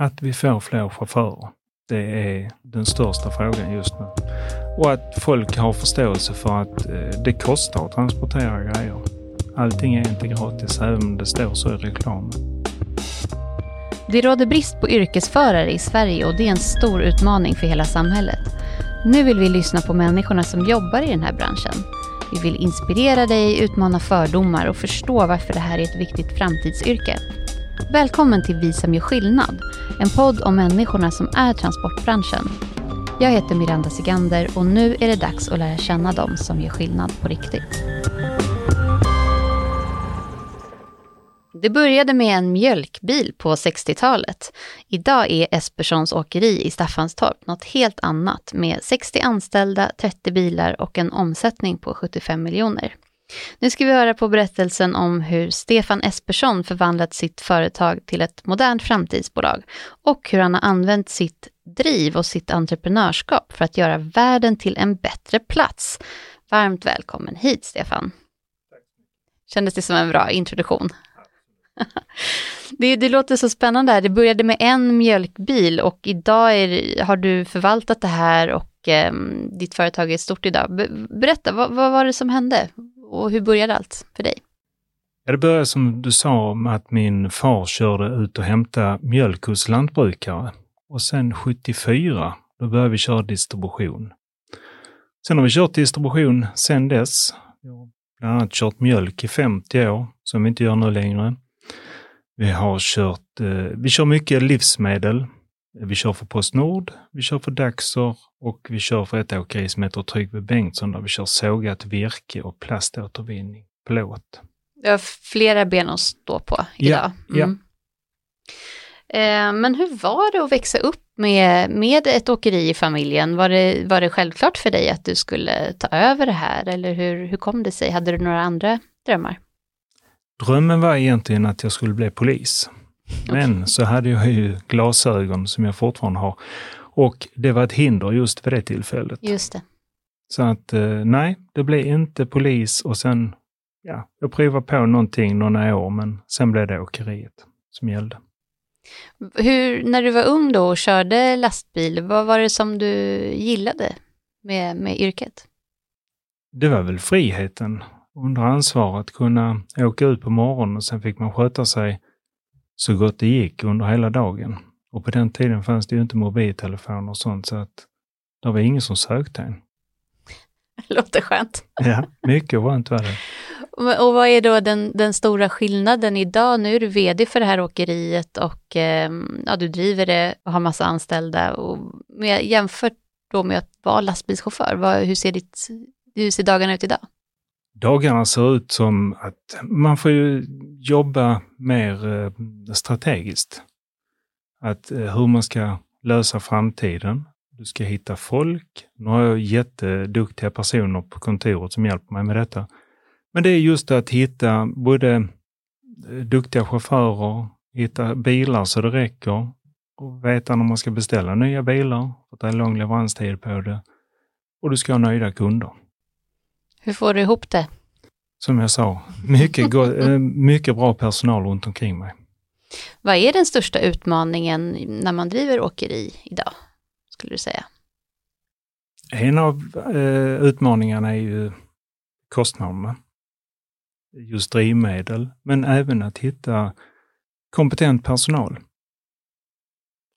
Att vi får fler chaufförer. Det är den största frågan just nu. Och att folk har förståelse för att eh, det kostar att transportera grejer. Allting är inte gratis, även om det står så i reklamen. Det råder brist på yrkesförare i Sverige och det är en stor utmaning för hela samhället. Nu vill vi lyssna på människorna som jobbar i den här branschen. Vi vill inspirera dig, utmana fördomar och förstå varför det här är ett viktigt framtidsyrke. Välkommen till Vi som gör skillnad, en podd om människorna som är transportbranschen. Jag heter Miranda Sigander och nu är det dags att lära känna dem som gör skillnad på riktigt. Det började med en mjölkbil på 60-talet. Idag är Esperssons åkeri i Staffanstorp något helt annat med 60 anställda, 30 bilar och en omsättning på 75 miljoner. Nu ska vi höra på berättelsen om hur Stefan Espersson förvandlat sitt företag till ett modernt framtidsbolag och hur han har använt sitt driv och sitt entreprenörskap för att göra världen till en bättre plats. Varmt välkommen hit, Stefan. Kändes det som en bra introduktion? det, det, låter så spännande. Här. Det började med en mjölkbil och idag är, har du förvaltat det här och eh, ditt företag är stort idag. Berätta, vad, vad, var det som hände och hur började allt för dig? Ja, det började som du sa med att min far körde ut och hämtade mjölk hos lantbrukare. Och sen 74, då började vi köra distribution. Sen har vi kört distribution sen dess. Vi har bland annat kört mjölk i 50 år, som vi inte gör nu längre. Vi har kört, eh, vi kör mycket livsmedel. Vi kör för Postnord, vi kör för Daxor och vi kör för ett åkeri som heter Tryggve Bengtsson där vi kör sågat virke och plaståtervinning, plåt. Du har flera ben att stå på idag. Ja, ja. Mm. Eh, men hur var det att växa upp med, med ett åkeri i familjen? Var det, var det självklart för dig att du skulle ta över det här eller hur, hur kom det sig? Hade du några andra drömmar? Drömmen var egentligen att jag skulle bli polis. Men så hade jag ju glasögon som jag fortfarande har. Och det var ett hinder just vid det tillfället. Just det. Så att eh, nej, det blev inte polis och sen, ja, jag provade på någonting några år, men sen blev det åkeriet som gällde. Hur, när du var ung då och körde lastbil, vad var det som du gillade med, med yrket? Det var väl friheten under ansvar att kunna åka ut på morgonen och sen fick man sköta sig så gott det gick under hela dagen. Och på den tiden fanns det ju inte mobiltelefoner och sånt så att det var ingen som sökte en. Låter skönt. Ja, mycket skönt var det. Och vad är då den, den stora skillnaden idag? Nu är du vd för det här åkeriet och eh, ja, du driver det och har massa anställda. Och med, jämfört då med att vara lastbilschaufför, vad, hur, ser ditt, hur ser dagarna ut idag? Dagarna ser ut som att man får ju jobba mer eh, strategiskt. Att eh, hur man ska lösa framtiden. Du ska hitta folk. Nu har jag jätteduktiga personer på kontoret som hjälper mig med detta. Men det är just att hitta både eh, duktiga chaufförer, hitta bilar så det räcker och veta när man ska beställa nya bilar, för att det är lång leveranstid på det. Och du ska ha nöjda kunder. Hur får du ihop det? Som jag sa, mycket, eh, mycket bra personal runt omkring mig. Vad är den största utmaningen när man driver åkeri idag, skulle du säga? En av eh, utmaningarna är ju kostnaderna. Just drivmedel, men även att hitta kompetent personal.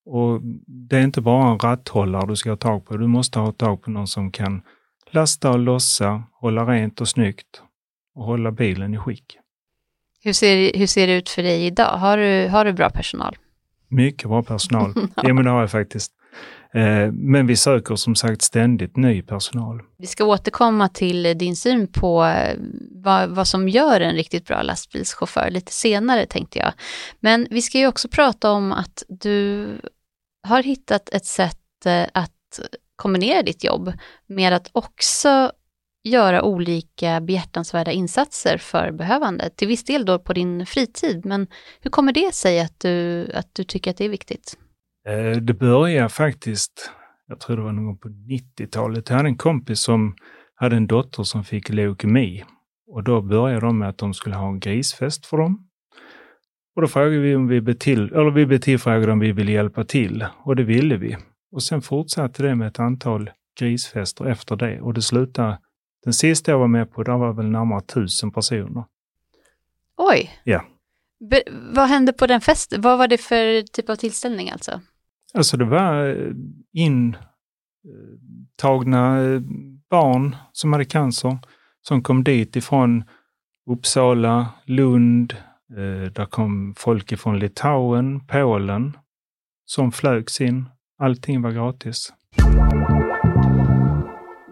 Och Det är inte bara en ratthållare du ska ha tag på, du måste ha tag på någon som kan lasta och lossa, hålla rent och snyggt och hålla bilen i skick. Hur ser, hur ser det ut för dig idag? Har du, har du bra personal? Mycket bra personal. ja, men det har jag faktiskt. Eh, men vi söker som sagt ständigt ny personal. Vi ska återkomma till din syn på eh, vad, vad, som gör en riktigt bra lastbilschaufför lite senare tänkte jag. Men vi ska ju också prata om att du har hittat ett sätt eh, att kombinera ditt jobb med att också göra olika behjärtansvärda insatser för behövande, till viss del då på din fritid. Men hur kommer det sig att du, att du tycker att det är viktigt? Eh, det började faktiskt, jag tror det var någon gång på 90-talet. Jag hade en kompis som hade en dotter som fick leukemi och då började de med att de skulle ha en grisfest för dem. Och då frågade vi om vi blev eller vi blev om vi ville hjälpa till och det ville vi. Och sen fortsatte det med ett antal grisfester efter det och det slutade, den sista jag var med på, där var väl närmare tusen personer. Oj! Ja. Be vad hände på den festen? Vad var det för typ av tillställning alltså? Alltså det var eh, intagna eh, barn som hade cancer som kom dit ifrån Uppsala, Lund, eh, där kom folk ifrån Litauen, Polen som flögs in. Allting var gratis.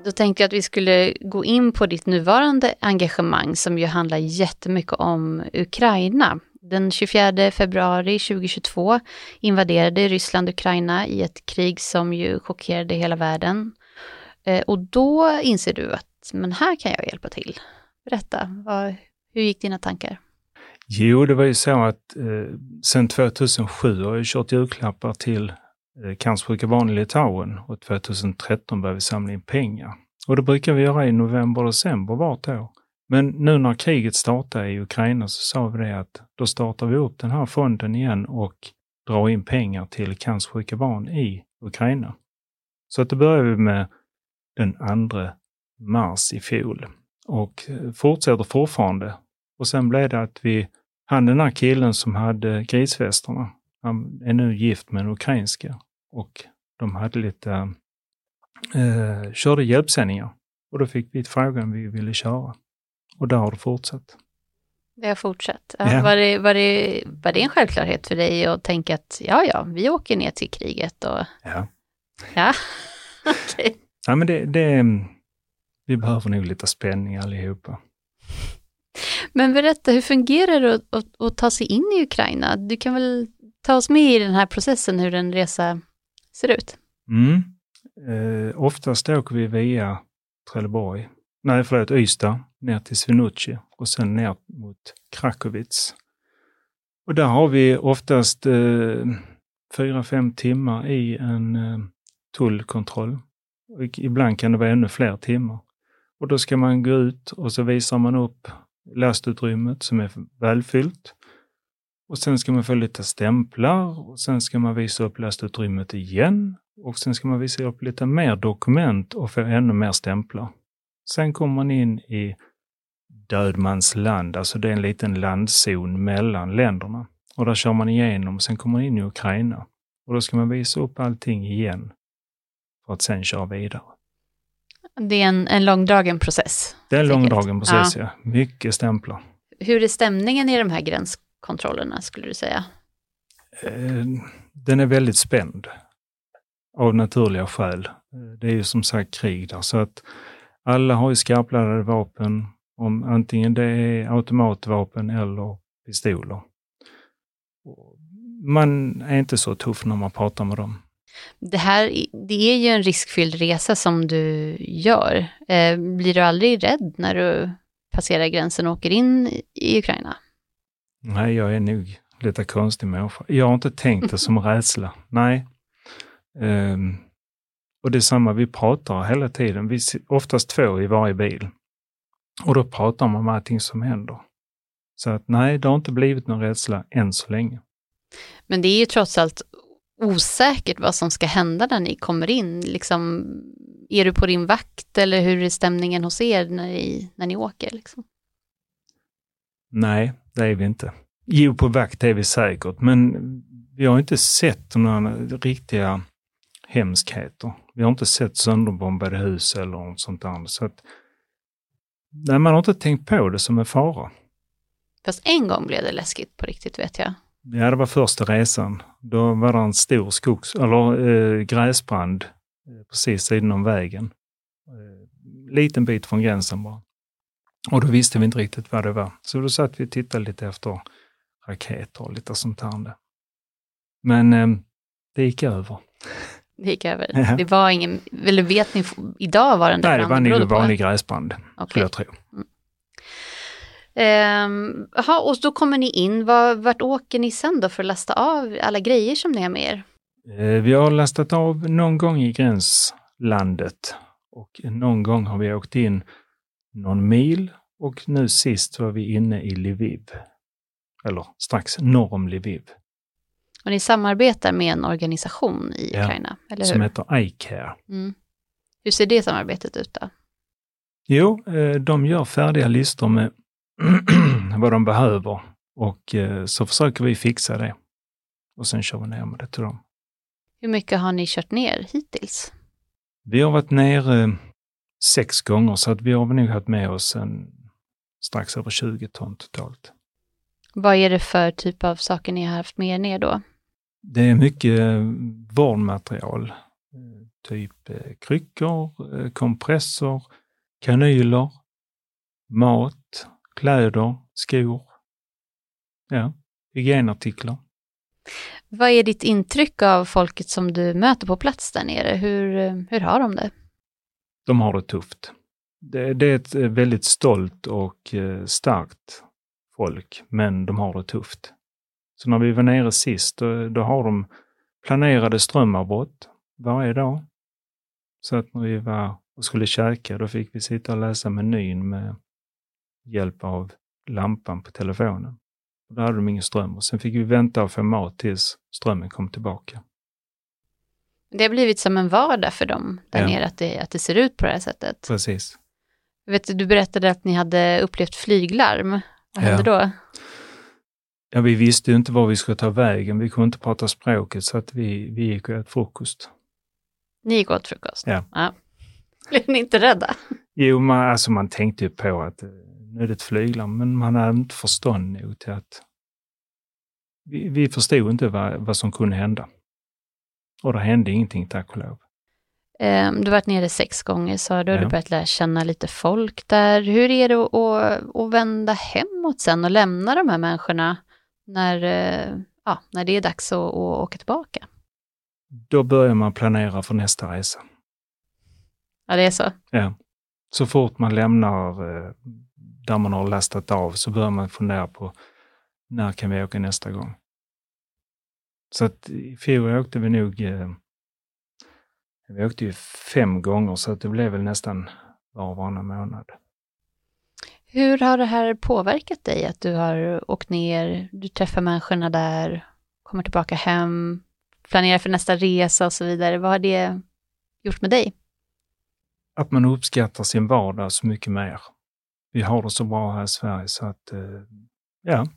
Då tänkte jag att vi skulle gå in på ditt nuvarande engagemang som ju handlar jättemycket om Ukraina. Den 24 februari 2022 invaderade Ryssland Ukraina i ett krig som ju chockerade hela världen. Eh, och då inser du att, men här kan jag hjälpa till. Berätta, vad, hur gick dina tankar? Jo, det var ju så att eh, sedan 2007 har jag kört julklappar till Eh, cancersjuka barn i Litauen och 2013 började vi samla in pengar. Och det brukar vi göra i november och december vart år. Men nu när kriget startade i Ukraina så sa vi det att då startar vi upp den här fonden igen och drar in pengar till cancersjuka barn i Ukraina. Så att det började vi med den 2 mars i fjol och eh, fortsätter fortfarande. Och sen blev det att vi, han den här killen som hade grisfesterna, han är nu gift med en ukrainska och de hade lite, eh, körde hjälpsändningar. Och då fick vi frågan vi ville köra. Och där har det fortsatt. Det har fortsatt. Ja. Var, det, var, det, var det en självklarhet för dig att tänka att ja, ja, vi åker ner till kriget och... Ja. Ja, okej. Okay. Ja, men det, det, vi behöver nog lite spänning allihopa. Men berätta, hur fungerar det att, att, att, ta sig in i Ukraina? Du kan väl ta oss med i den här processen, hur en resa ser ut? Mm. Eh, oftast åker vi via Trelleborg, nej förlåt, Ystad, ner till Swinoujscie och sen ner mot Krakowitz. Och där har vi oftast eh, fyra, fem timmar i en eh, tullkontroll. Och ibland kan det vara ännu fler timmar. Och då ska man gå ut och så visar man upp lastutrymmet som är välfyllt. Och sen ska man få lite stämplar och sen ska man visa upp lastutrymmet igen. Och sen ska man visa upp lite mer dokument och få ännu mer stämplar. Sen kommer man in i dödmans land, alltså det är en liten landzon mellan länderna. Och där kör man igenom, sen kommer man in i Ukraina. Och då ska man visa upp allting igen för att sen köra vidare. Det är en, en långdragen process. Det är en långdragen process, ja. ja. Mycket stämplar. Hur är stämningen i de här gränskontrollerna, skulle du säga? Eh, den är väldigt spänd. Av naturliga skäl. Det är ju som sagt krig där, så att alla har ju skarpladdade vapen, om antingen det är automatvapen eller pistoler. Man är inte så tuff när man pratar med dem. Det här det är ju en riskfylld resa som du gör. Eh, blir du aldrig rädd när du passerar gränsen och åker in i Ukraina? Nej, jag är nog lite konstig människa. Jag har inte tänkt det som rädsla. Nej. Um, och det är samma, vi pratar hela tiden. Vi oftast två i varje bil. Och då pratar man om allting som händer. Så att nej, det har inte blivit någon rädsla än så länge. Men det är ju trots allt osäkert vad som ska hända när ni kommer in. Liksom, är du på din vakt eller hur är stämningen hos er när ni, när ni åker? Liksom? Nej, det är vi inte. Jo, på vakt är vi säkert, men vi har inte sett några riktiga hemskheter. Vi har inte sett sönderbombade hus eller något sånt där. Så att, nej, man har inte tänkt på det som en fara. Fast en gång blev det läskigt på riktigt vet jag. Ja, det var första resan. Då var det en stor skogs eller eh, gräsbrand eh, precis sidan om vägen. Eh, liten bit från gränsen bara. Och då visste vi inte riktigt vad det var. Så då satt vi och tittade lite efter raketer och lite sånt här. Men eh, det gick över. Det gick över. Ja. Det var ingen, eller vet ni idag vad den där? Nej, det var nog vanlig gräsbrand, okay. skulle jag tro. Mm. Ehm, aha, och då kommer ni in. Var, vart åker ni sen då för att lasta av alla grejer som ni har med er? Eh, vi har lastat av någon gång i gränslandet och någon gång har vi åkt in någon mil och nu sist var vi inne i Lviv. eller strax norr om Lviv, Och ni samarbetar med en organisation i Ja, Ukraina, eller som hur? heter iCare. Mm. Hur ser det samarbetet ut då? Jo, eh, de gör färdiga listor med vad de behöver och eh, så försöker vi fixa det. Och sen kör vi ner med det till dem. Hur mycket har ni kört ner hittills? Vi har varit nere sex gånger så att vi har nog haft med oss en, strax över 20 ton totalt. Vad är det för typ av saker ni har haft med er ner då? Det är mycket eh, vårdmaterial. eh, Typ eh, kryckor, kompressor, kanyler, mat, kläder, skor. Ja, hygienartiklar. Vad är ditt intryck av folket som du möter på plats där nere? Hur, hur har de det? De har det tufft. Det, det är ett eh, väldigt stolt och eh, starkt folk, men de har det tufft. Så när vi var nere sist, då, då har de planerade strömavbrott varje dag. Så att när vi var och skulle käka, då fick vi sitta och läsa menyn med hjälp av lampan på telefonen. Och då hade de ingen ström och sen fick vi vänta och få mat tills strömmen kom tillbaka. Det har blivit som en vardag för dem där Ja. nere, att det, att det ser ut på det här sättet. Precis. Vet, du du berättade att ni hade upplevt flyglarm. Vad Ja. hände då? Ja, vi visste ju inte var vi skulle ta vägen. Vi kunde inte prata språket så att vi, vi gick och åt frukost. Ni gick åt frukost? Ja. Blev ni inte rädda? Jo, man, alltså man tänkte ju på att eh, nu är det ett flyglarm, men man hade inte förstånd nog till att... Vi, vi förstod inte vad, vad som kunde hända. Och det hände ingenting, tack och lov. Eh, Du har varit nere sex gånger sa du, och du Ja. börjat lära känna lite folk där. Hur är det att, att, att vända hemåt sen och lämna de här människorna när, eh, ja, när det är dags att, att åka tillbaka? Då börjar man planera för nästa resa. Ja, det är så. Ja. Så fort man lämnar eh, där man har lastat av så börjar man fundera på när kan vi åka nästa gång? Så att i fjol åkte vi nog, eh, vi åkte ju fem gånger så att det blev väl nästan var och varannan månad. Hur har det här påverkat dig att du har åkt ner, du träffar människorna där, kommer tillbaka hem, planerar för nästa resa och så vidare. Vad har det gjort med dig? Att man uppskattar sin vardag så mycket mer. Vi har det så bra här i Sverige så att, eh, ja.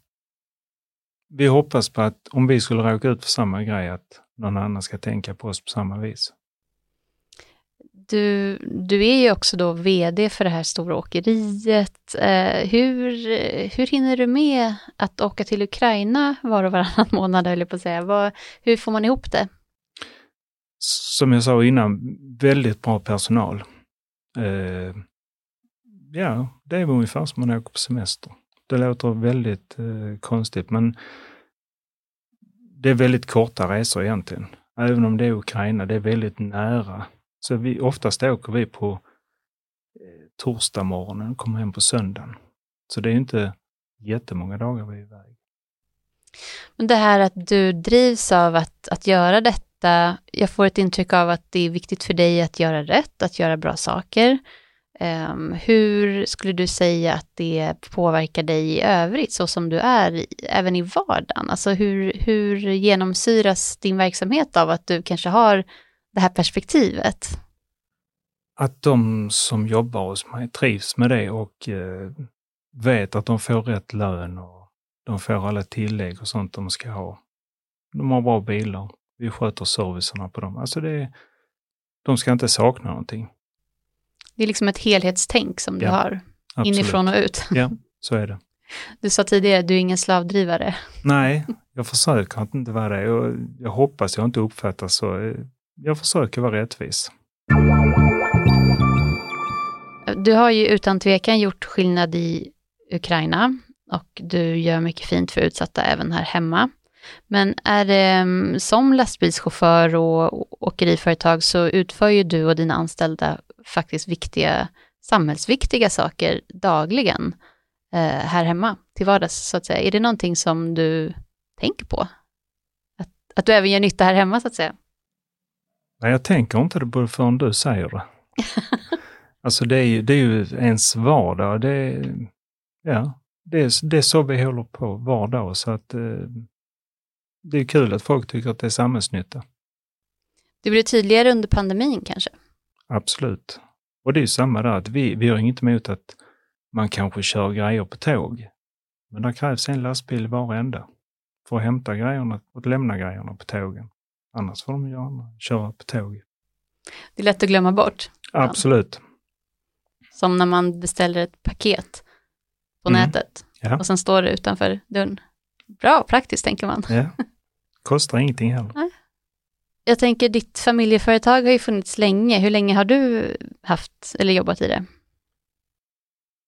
Vi hoppas på att om vi skulle råka ut för samma grej, att någon annan ska tänka på oss på samma vis. Du, du är ju också då vd för det här stora åkeriet. Eh, hur, hur hinner du med att åka till Ukraina var och varannan månad, höll jag på att säga. Vad, hur får man ihop det? som jag sa innan, väldigt bra personal. Eh, ja, det är ungefär som man åker på semester. Det låter väldigt eh, konstigt, men det är väldigt korta resor egentligen. Även om det är Ukraina, det är väldigt nära. Så vi, oftast åker vi på eh, torsdag morgonen och kommer hem på söndagen. Så det är inte jättemånga dagar vi är iväg. Men det här att du drivs av att, att göra detta, jag får ett intryck av att det är viktigt för dig att göra rätt, att göra bra saker. Ehm, hur skulle du säga att det påverkar dig i övrigt, så som du är i, även i vardagen? Alltså hur, hur genomsyras din verksamhet av att du kanske har det här perspektivet? att de som jobbar hos mig trivs med det och eh, vet att de får rätt lön och de får alla tillägg och sånt de ska ha. De har bra bilar. Vi sköter servicerna på dem. Alltså det, de ska inte sakna någonting. Det är liksom ett helhetstänk som du Ja, har, Absolut. inifrån och ut. Ja, så är det. Du sa tidigare, du är ingen slavdrivare. Nej, jag försöker att inte vara det och jag hoppas jag inte uppfattas så. Jag försöker vara rättvis. Du har ju utan tvekan gjort skillnad i Ukraina och du gör mycket fint för utsatta även här hemma. Men är det, mm, som lastbilschaufför och åkeriföretag så utför ju du och dina anställda faktiskt viktiga, samhällsviktiga saker dagligen eh, här hemma till vardags så att säga. Är det någonting som du tänker på? Att, att du även gör nytta här hemma så att säga? Nej, jag tänker inte det förrän du säger det. alltså det är, ju, det är ju ens vardag. Det är, ja, det, är, det är så vi håller på var dag. Så att, eh, det är kul att folk tycker att det är samhällsnytta. Det blir tydligare under pandemin kanske? Absolut. Och det är samma där, att vi, vi har inget emot att man kanske kör grejer på tåg. Men det krävs en lastbil var ända för att hämta grejerna och lämna grejerna på tågen. Annars får de gärna köra på tåg. Det är lätt att glömma bort. Absolut. Som när man beställer ett paket på mm. nätet ja. och sen står det utanför dörren. Bra, praktiskt tänker man. Ja. Kostar ingenting heller. Nej. Jag tänker, ditt familjeföretag har ju funnits länge. Hur länge har du haft eller jobbat i det?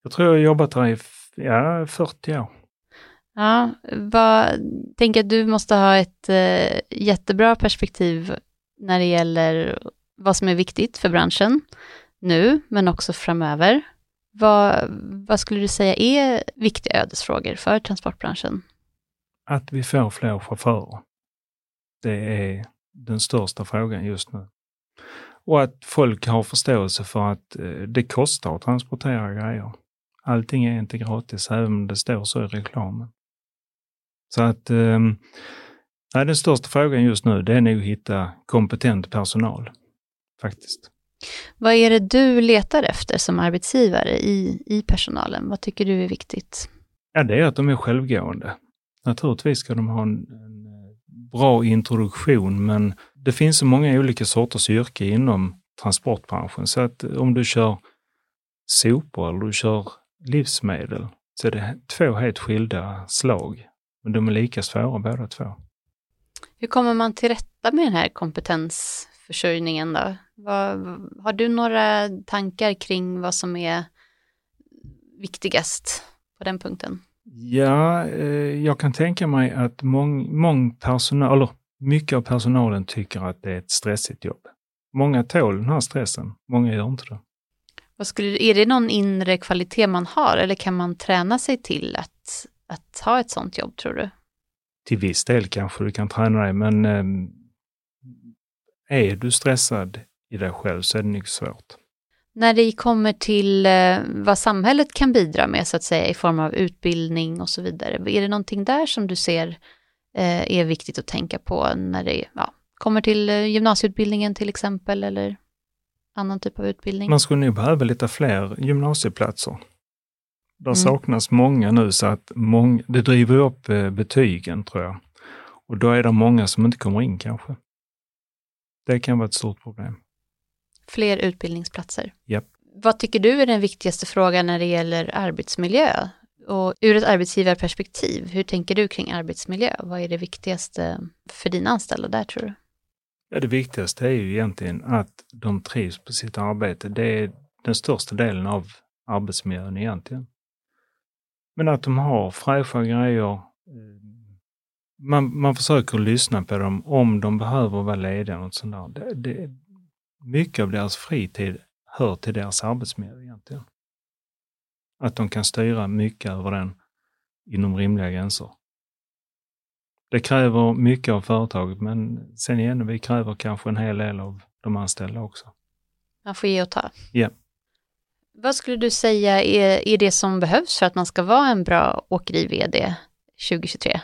Jag tror jag har jobbat där i ja, 40 år. Ja, vad, tänker att du måste ha ett eh, jättebra perspektiv när det gäller vad som är viktigt för branschen nu, men också framöver. Vad, vad skulle du säga är viktiga ödesfrågor för transportbranschen? Att vi får fler chaufförer. Det är den största frågan just nu. Och att folk har förståelse för att eh, det kostar att transportera grejer. Allting är inte gratis, även om det står så i reklamen. Så att eh, den största frågan just nu, det är nog att hitta kompetent personal, faktiskt. Vad är det du letar efter som arbetsgivare i, i personalen? Vad tycker du är viktigt? Ja, det är att de är självgående. Naturligtvis ska de ha en, en bra introduktion, men det finns så många olika sorters yrke inom transportbranschen, så att om du kör sopor eller du kör livsmedel, så är det två helt skilda slag. Men de är lika svåra båda två. Hur kommer man till rätta med den här kompetensförsörjningen då? Vad, har du några tankar kring vad som är viktigast på den punkten? Ja, eh, jag kan tänka mig att mång, mång personal, eller mycket av personalen tycker att det är ett stressigt jobb. Många tål den här stressen, många gör inte det. Vad skulle, är det någon inre kvalitet man har eller kan man träna sig till att, att ha ett sånt jobb tror du? Till viss del kanske du kan träna dig, men eh, är du stressad i dig själv så är det mycket svårt. När det kommer till eh, vad samhället kan bidra med så att säga i form av utbildning och så vidare, är det någonting där som du ser eh, är viktigt att tänka på när det ja, kommer till eh, gymnasieutbildningen till exempel eller annan typ av utbildning? Man skulle nog behöva lite fler gymnasieplatser. Det mm. saknas många nu så att mång, det driver upp betygen tror jag. Och då är det många som inte kommer in kanske. Det kan vara ett stort problem. Fler utbildningsplatser. Yep. Vad tycker du är den viktigaste frågan när det gäller arbetsmiljö? Och ur ett arbetsgivarperspektiv, hur tänker du kring arbetsmiljö? Vad är det viktigaste för dina anställda där tror du? Ja, det viktigaste är ju egentligen att de trivs på sitt arbete. Det är den största delen av arbetsmiljön egentligen. Men att de har fräscha grejer. Eh, man, man försöker lyssna på dem om de behöver vara lediga. Och sånt där. Det, det, mycket av deras fritid hör till deras arbetsmiljö egentligen. Att de kan styra mycket över den inom rimliga gränser. Det kräver mycket av företaget, men sen igen, vi kräver kanske en hel del av de anställda också. Man får ge och ta. Ja. Vad skulle du säga är, är det som behövs för att man ska vara en bra åkeri-VD 2023?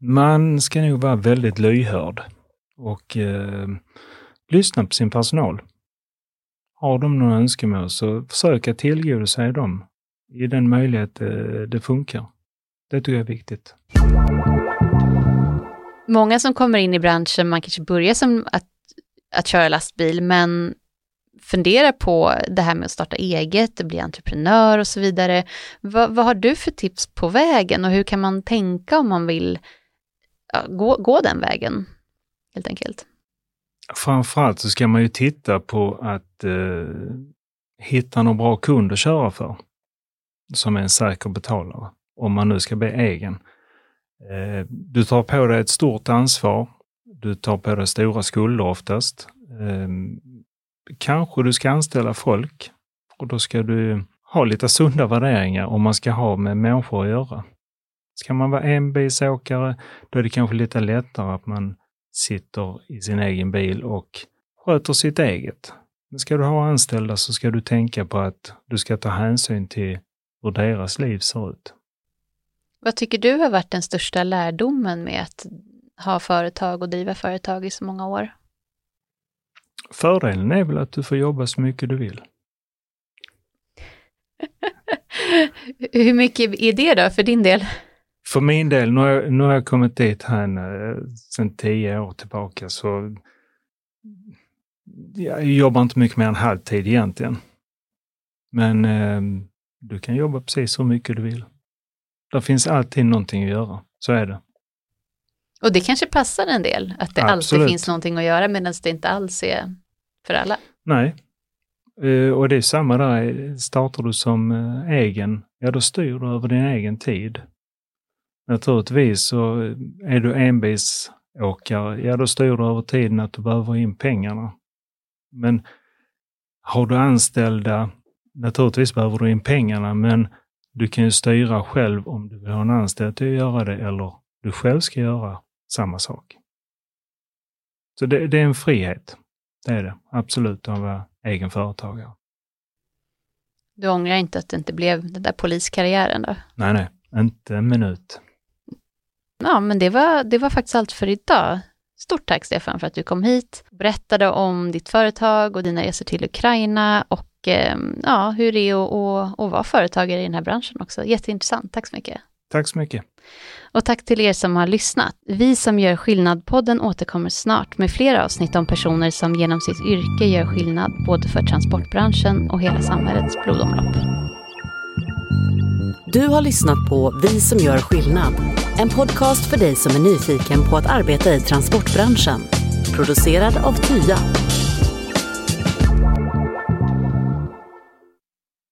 Man ska nog vara väldigt lyhörd och eh, lyssna på sin personal. Har de några önskemål så försök att tillgodose dem i den möjlighet eh, det funkar. Det tycker jag är viktigt. Många som kommer in i branschen, man kanske börjar som att, att köra lastbil, men funderar på det här med att starta eget, bli entreprenör och så vidare. Vad, vad har du för tips på vägen och hur kan man tänka om man vill ja, gå, gå den vägen, helt enkelt? Framförallt så ska man ju titta på att eh, hitta någon bra kund att köra för, som är en säker betalare, om man nu ska bli egen. Eh, du tar på dig ett stort ansvar. Du tar på dig stora skulder oftast. Eh, kanske du ska anställa folk och då ska du ha lite sunda värderingar om man ska ha med människor att göra. Ska man vara enbilsåkare, då är det kanske lite lättare att man sitter i sin egen bil och sköter sitt eget. Men ska du ha anställda så ska du tänka på att du ska ta hänsyn till hur deras liv ser ut. Vad tycker du har varit den största lärdomen med att ha företag och driva företag i så många år? Fördelen är väl att du får jobba så mycket du vill. Hur mycket är det då för din del? För min del, nu har jag, nu har jag kommit dit här sedan tio år tillbaka, så jag jobbar inte mycket mer än halvtid egentligen. Men eh, du kan jobba precis så mycket du vill. Det finns alltid någonting att göra, så är det. Och det kanske passar en del, att det Absolut. alltid finns någonting att göra medan det inte alls är för alla. Nej, eh, och det är samma där, startar du som eh, egen, ja då styr du över din egen tid. Naturligtvis så är du enbilsåkare, ja då styr du över tiden att du behöver in pengarna. Men har du anställda, naturligtvis behöver du in pengarna, men du kan ju styra själv om du vill ha en anställd till att göra det eller du själv ska göra samma sak. Så det, det är en frihet. Det är det absolut att vara egen företagare. Du ångrar inte att det inte blev den där poliskarriären då? Nej, nej, inte en minut. Ja, men det var, det var faktiskt allt för idag. Stort tack Stefan för att du kom hit, berättade om ditt företag och dina resor till Ukraina och eh, ja, hur det är att, att, att vara företagare i den här branschen också. Jätteintressant. Tack så mycket. Tack så mycket. Och tack till er som har lyssnat. Vi som gör skillnad-podden återkommer snart med fler avsnitt om personer som genom sitt yrke gör skillnad både för transportbranschen och hela samhällets blodomlopp. Du har lyssnat på Vi som gör skillnad. En podcast för dig som är nyfiken på att arbeta i transportbranschen. Producerad av Tya.